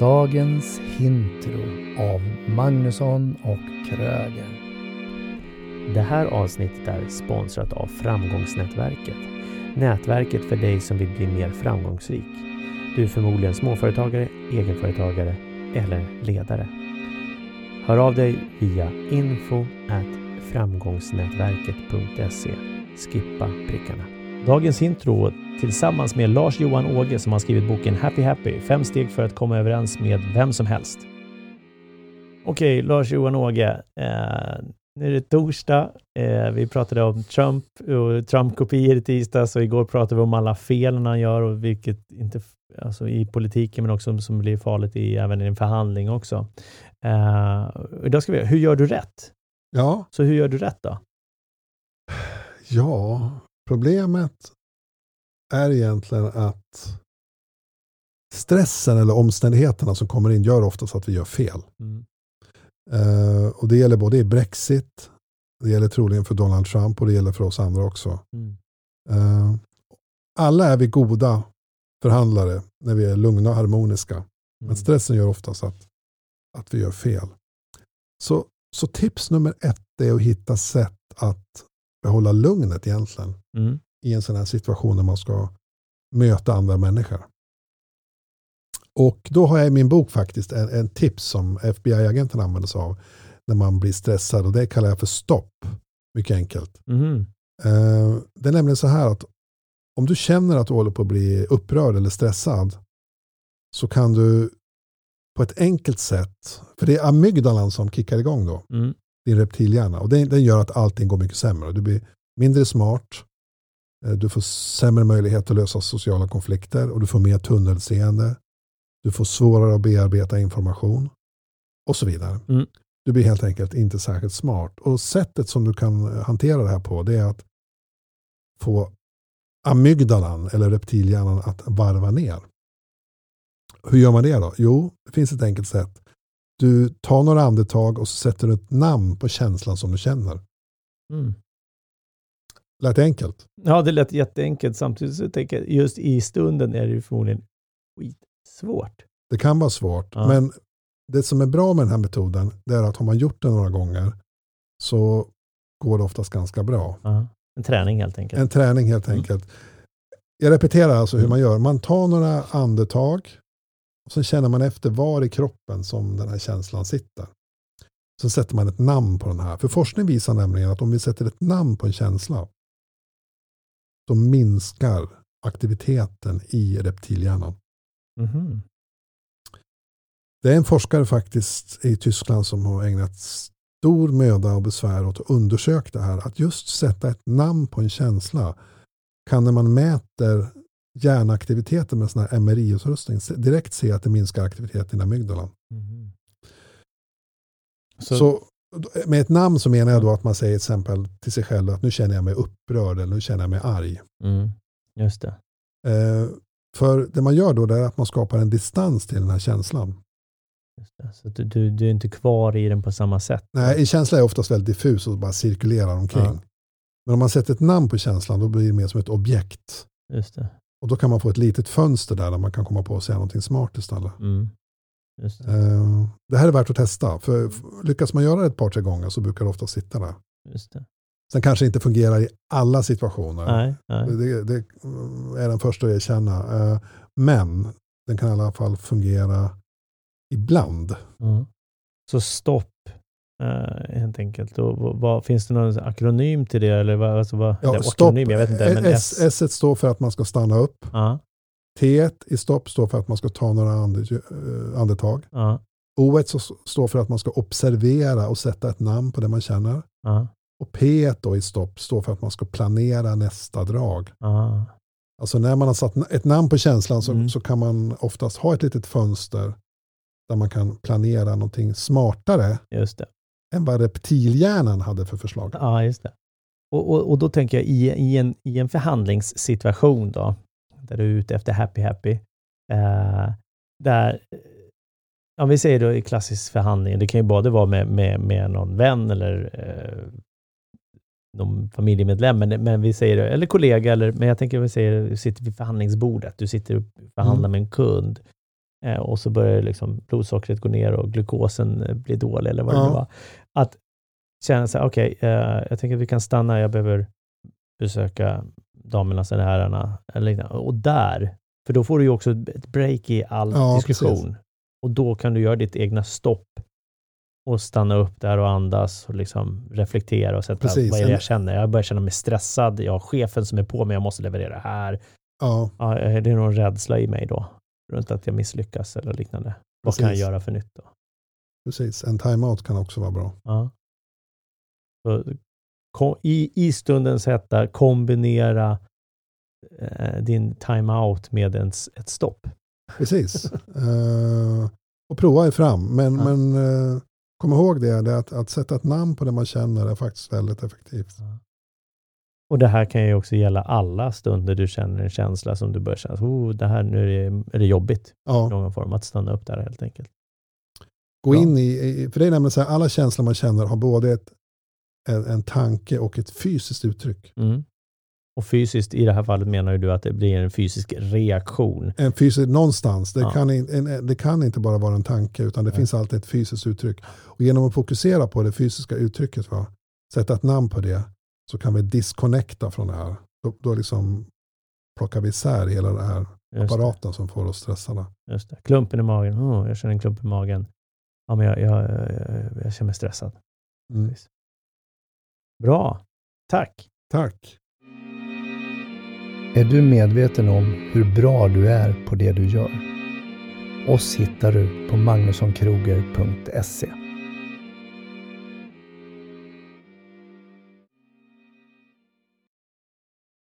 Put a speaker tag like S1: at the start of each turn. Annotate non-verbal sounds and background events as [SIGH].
S1: Dagens intro av Magnusson och Kröger.
S2: Det här avsnittet är sponsrat av Framgångsnätverket. Nätverket för dig som vill bli mer framgångsrik. Du är förmodligen småföretagare, egenföretagare eller ledare. Hör av dig via info framgångsnätverket.se. Skippa prickarna. Dagens intro tillsammans med Lars-Johan Åge som har skrivit boken Happy Happy, fem steg för att komma överens med vem som helst. Okej, Lars-Johan Åge. Eh, nu är det torsdag. Eh, vi pratade om Trump och Trump-kopior i tisdags och igår pratade vi om alla fel han gör och vilket inte alltså i politiken men också som blir farligt i, även i en förhandling också. Eh, idag ska vi, hur gör du rätt?
S3: Ja.
S2: Så hur gör du rätt då?
S3: Ja, problemet är egentligen att stressen eller omständigheterna som kommer in gör oftast att vi gör fel. Mm. Uh, och det gäller både i Brexit, det gäller troligen för Donald Trump och det gäller för oss andra också. Mm. Uh, alla är vi goda förhandlare när vi är lugna och harmoniska. Mm. Men stressen gör oftast att, att vi gör fel. Så, så tips nummer ett är att hitta sätt att behålla lugnet egentligen. Mm. I en sån här situation när man ska möta andra människor. Och då har jag i min bok faktiskt en, en tips som FBI-agenten använder sig av när man blir stressad och det kallar jag för stopp. Mycket enkelt. Mm. Det är nämligen så här att om du känner att du håller på att bli upprörd eller stressad så kan du på ett enkelt sätt, för det är amygdalan som kickar igång då, mm. Din reptilhjärna och den, den gör att allting går mycket sämre. Du blir mindre smart, eh, du får sämre möjlighet att lösa sociala konflikter och du får mer tunnelseende. Du får svårare att bearbeta information och så vidare. Mm. Du blir helt enkelt inte särskilt smart. Och sättet som du kan hantera det här på det är att få amygdalan eller reptilhjärnan att varva ner. Hur gör man det då? Jo, det finns ett enkelt sätt. Du tar några andetag och så sätter du ett namn på känslan som du känner. Mm. Lät enkelt?
S2: Ja, det lät jätteenkelt. Samtidigt så tänker jag just i stunden är det ju förmodligen skitsvårt.
S3: Det kan vara svårt, ja. men det som är bra med den här metoden det är att har man gjort det några gånger så går det oftast ganska bra.
S2: Ja. En träning helt enkelt.
S3: En träning helt mm. enkelt. Mm. Jag repeterar alltså hur man gör. Man tar några andetag och sen känner man efter var i kroppen som den här känslan sitter. Så sätter man ett namn på den här. För forskning visar nämligen att om vi sätter ett namn på en känsla då minskar aktiviteten i reptilhjärnan. Mm. Det är en forskare faktiskt i Tyskland som har ägnat stor möda och besvär åt att undersöka det här. Att just sätta ett namn på en känsla kan när man mäter hjärnaktiviteten med sån här MRI-utrustning direkt se att det minskar aktiviteten i amygdalan. Mm. Så, så, med ett namn så menar jag då att man säger till exempel till sig själv att nu känner jag mig upprörd eller nu känner jag mig arg.
S2: Mm. Just det.
S3: Eh, för det man gör då är att man skapar en distans till den här känslan.
S2: Så du, du, du, är inte kvar i den på samma sätt?
S3: Nej, en känsla är oftast väldigt diffus och bara cirkulerar omkring. Ja. Men om man sätter ett namn på känslan då blir det mer som ett objekt.
S2: Just det.
S3: Och då kan man få ett litet fönster där, där man kan komma på att säga någonting smart istället. Mm. Det. Uh, det här är värt att testa. För lyckas man göra det ett par, tre gånger så brukar det ofta sitta där.
S2: Just det.
S3: Sen kanske det inte fungerar i alla situationer.
S2: Nej, nej.
S3: Det, det, är den första att erkänna. Uh, men den kan i alla fall fungera ibland.
S2: Mm. Så stopp uh, helt enkelt. Och, vad, finns det någon akronym till det? Eller vad, alltså, vad,
S3: ja, akronym, jag vet inte, men S, S. S står för att man ska stanna upp. Uh. T i stopp står för att man ska ta några ande, andetag. Uh. O står för att man ska observera och sätta ett namn på det man känner. Uh. Och P då i stopp står för att man ska planera nästa drag.
S2: Uh.
S3: Alltså när man har satt ett namn på känslan så, mm. så kan man oftast ha ett litet fönster där man kan planera någonting smartare
S2: just det.
S3: Än vad reptilhjärnan hade för förslag.
S2: Ja, just det. Och, och, och då tänker jag i, i, en, i en förhandlingssituation då, där du är ute efter happy happy, eh, där om vi säger då i klassisk förhandling, det kan ju både vara med, med, med någon vän eller eh, någon familjemedlem, men, men vi säger, eller kollega, eller, men jag tänker vi säger, du sitter vid förhandlingsbordet, du sitter och förhandlar mm. med en kund eh, och så börjar liksom blodsockret gå ner och glukosen eh, blir dålig eller vad
S3: Ja.
S2: det nu var. Att känna sig, okej, eh, jag tänker att vi kan stanna, jag behöver besöka damernas eller herrarna. Eller liknande. och där, för då får du ju också ett break i all
S3: Ja,
S2: diskussion.
S3: precis.
S2: Och då kan du göra ditt egna stopp och stanna upp där och andas och liksom reflektera och sätta,
S3: Precis.
S2: vad är det jag känner? Jag börjar känna mig stressad, jag har chefen som är på mig, jag måste leverera här.
S3: Ja,
S2: Ja, är det någon rädsla i mig då? Runt att jag misslyckas eller liknande. Vad kan jag göra för nytt då?
S3: precis. En timeout kan också vara bra.
S2: Ja. Så, i, I stundens hetta, kombinera eh, din time-out med en, ett stopp.
S3: Precis. [LAUGHS] Eh, och prova er fram. Men,
S2: Ja.
S3: men eh, kom ihåg det, det att, att sätta ett namn på det man känner är faktiskt väldigt effektivt.
S2: Och det här kan ju också gälla alla stunder du känner en känsla som du börjar känna, oh, det här, nu är det, är det jobbigt i
S3: Ja,
S2: någon form, att stanna upp där helt enkelt.
S3: gå
S2: Ja.
S3: in i, i, för det är nämligen så här, alla känslor man känner har både ett, en, en tanke och ett fysiskt uttryck.
S2: Mm. Och fysiskt, i det här fallet menar du att det blir en fysisk reaktion.
S3: En fysisk, någonstans, det,
S2: Ja.
S3: kan, in- en, det kan inte bara vara en tanke utan det
S2: Nej.
S3: finns alltid ett fysiskt uttryck. Och genom att fokusera på det fysiska uttrycket, va, sätta ett namn på det, så kan vi disconnecta från det här. Då, då liksom plockar vi isär hela den här
S2: Just det,
S3: apparaten som får oss stressade.
S2: just det. Klumpen i magen, oh, jag känner en klump i magen. Ja, men jag, jag, jag, jag känner mig stressad.
S3: Mm.
S2: Bra, tack.
S3: Tack.
S1: Är du medveten om hur bra du är på det du gör? Oss hittar du på magnussonkroger.se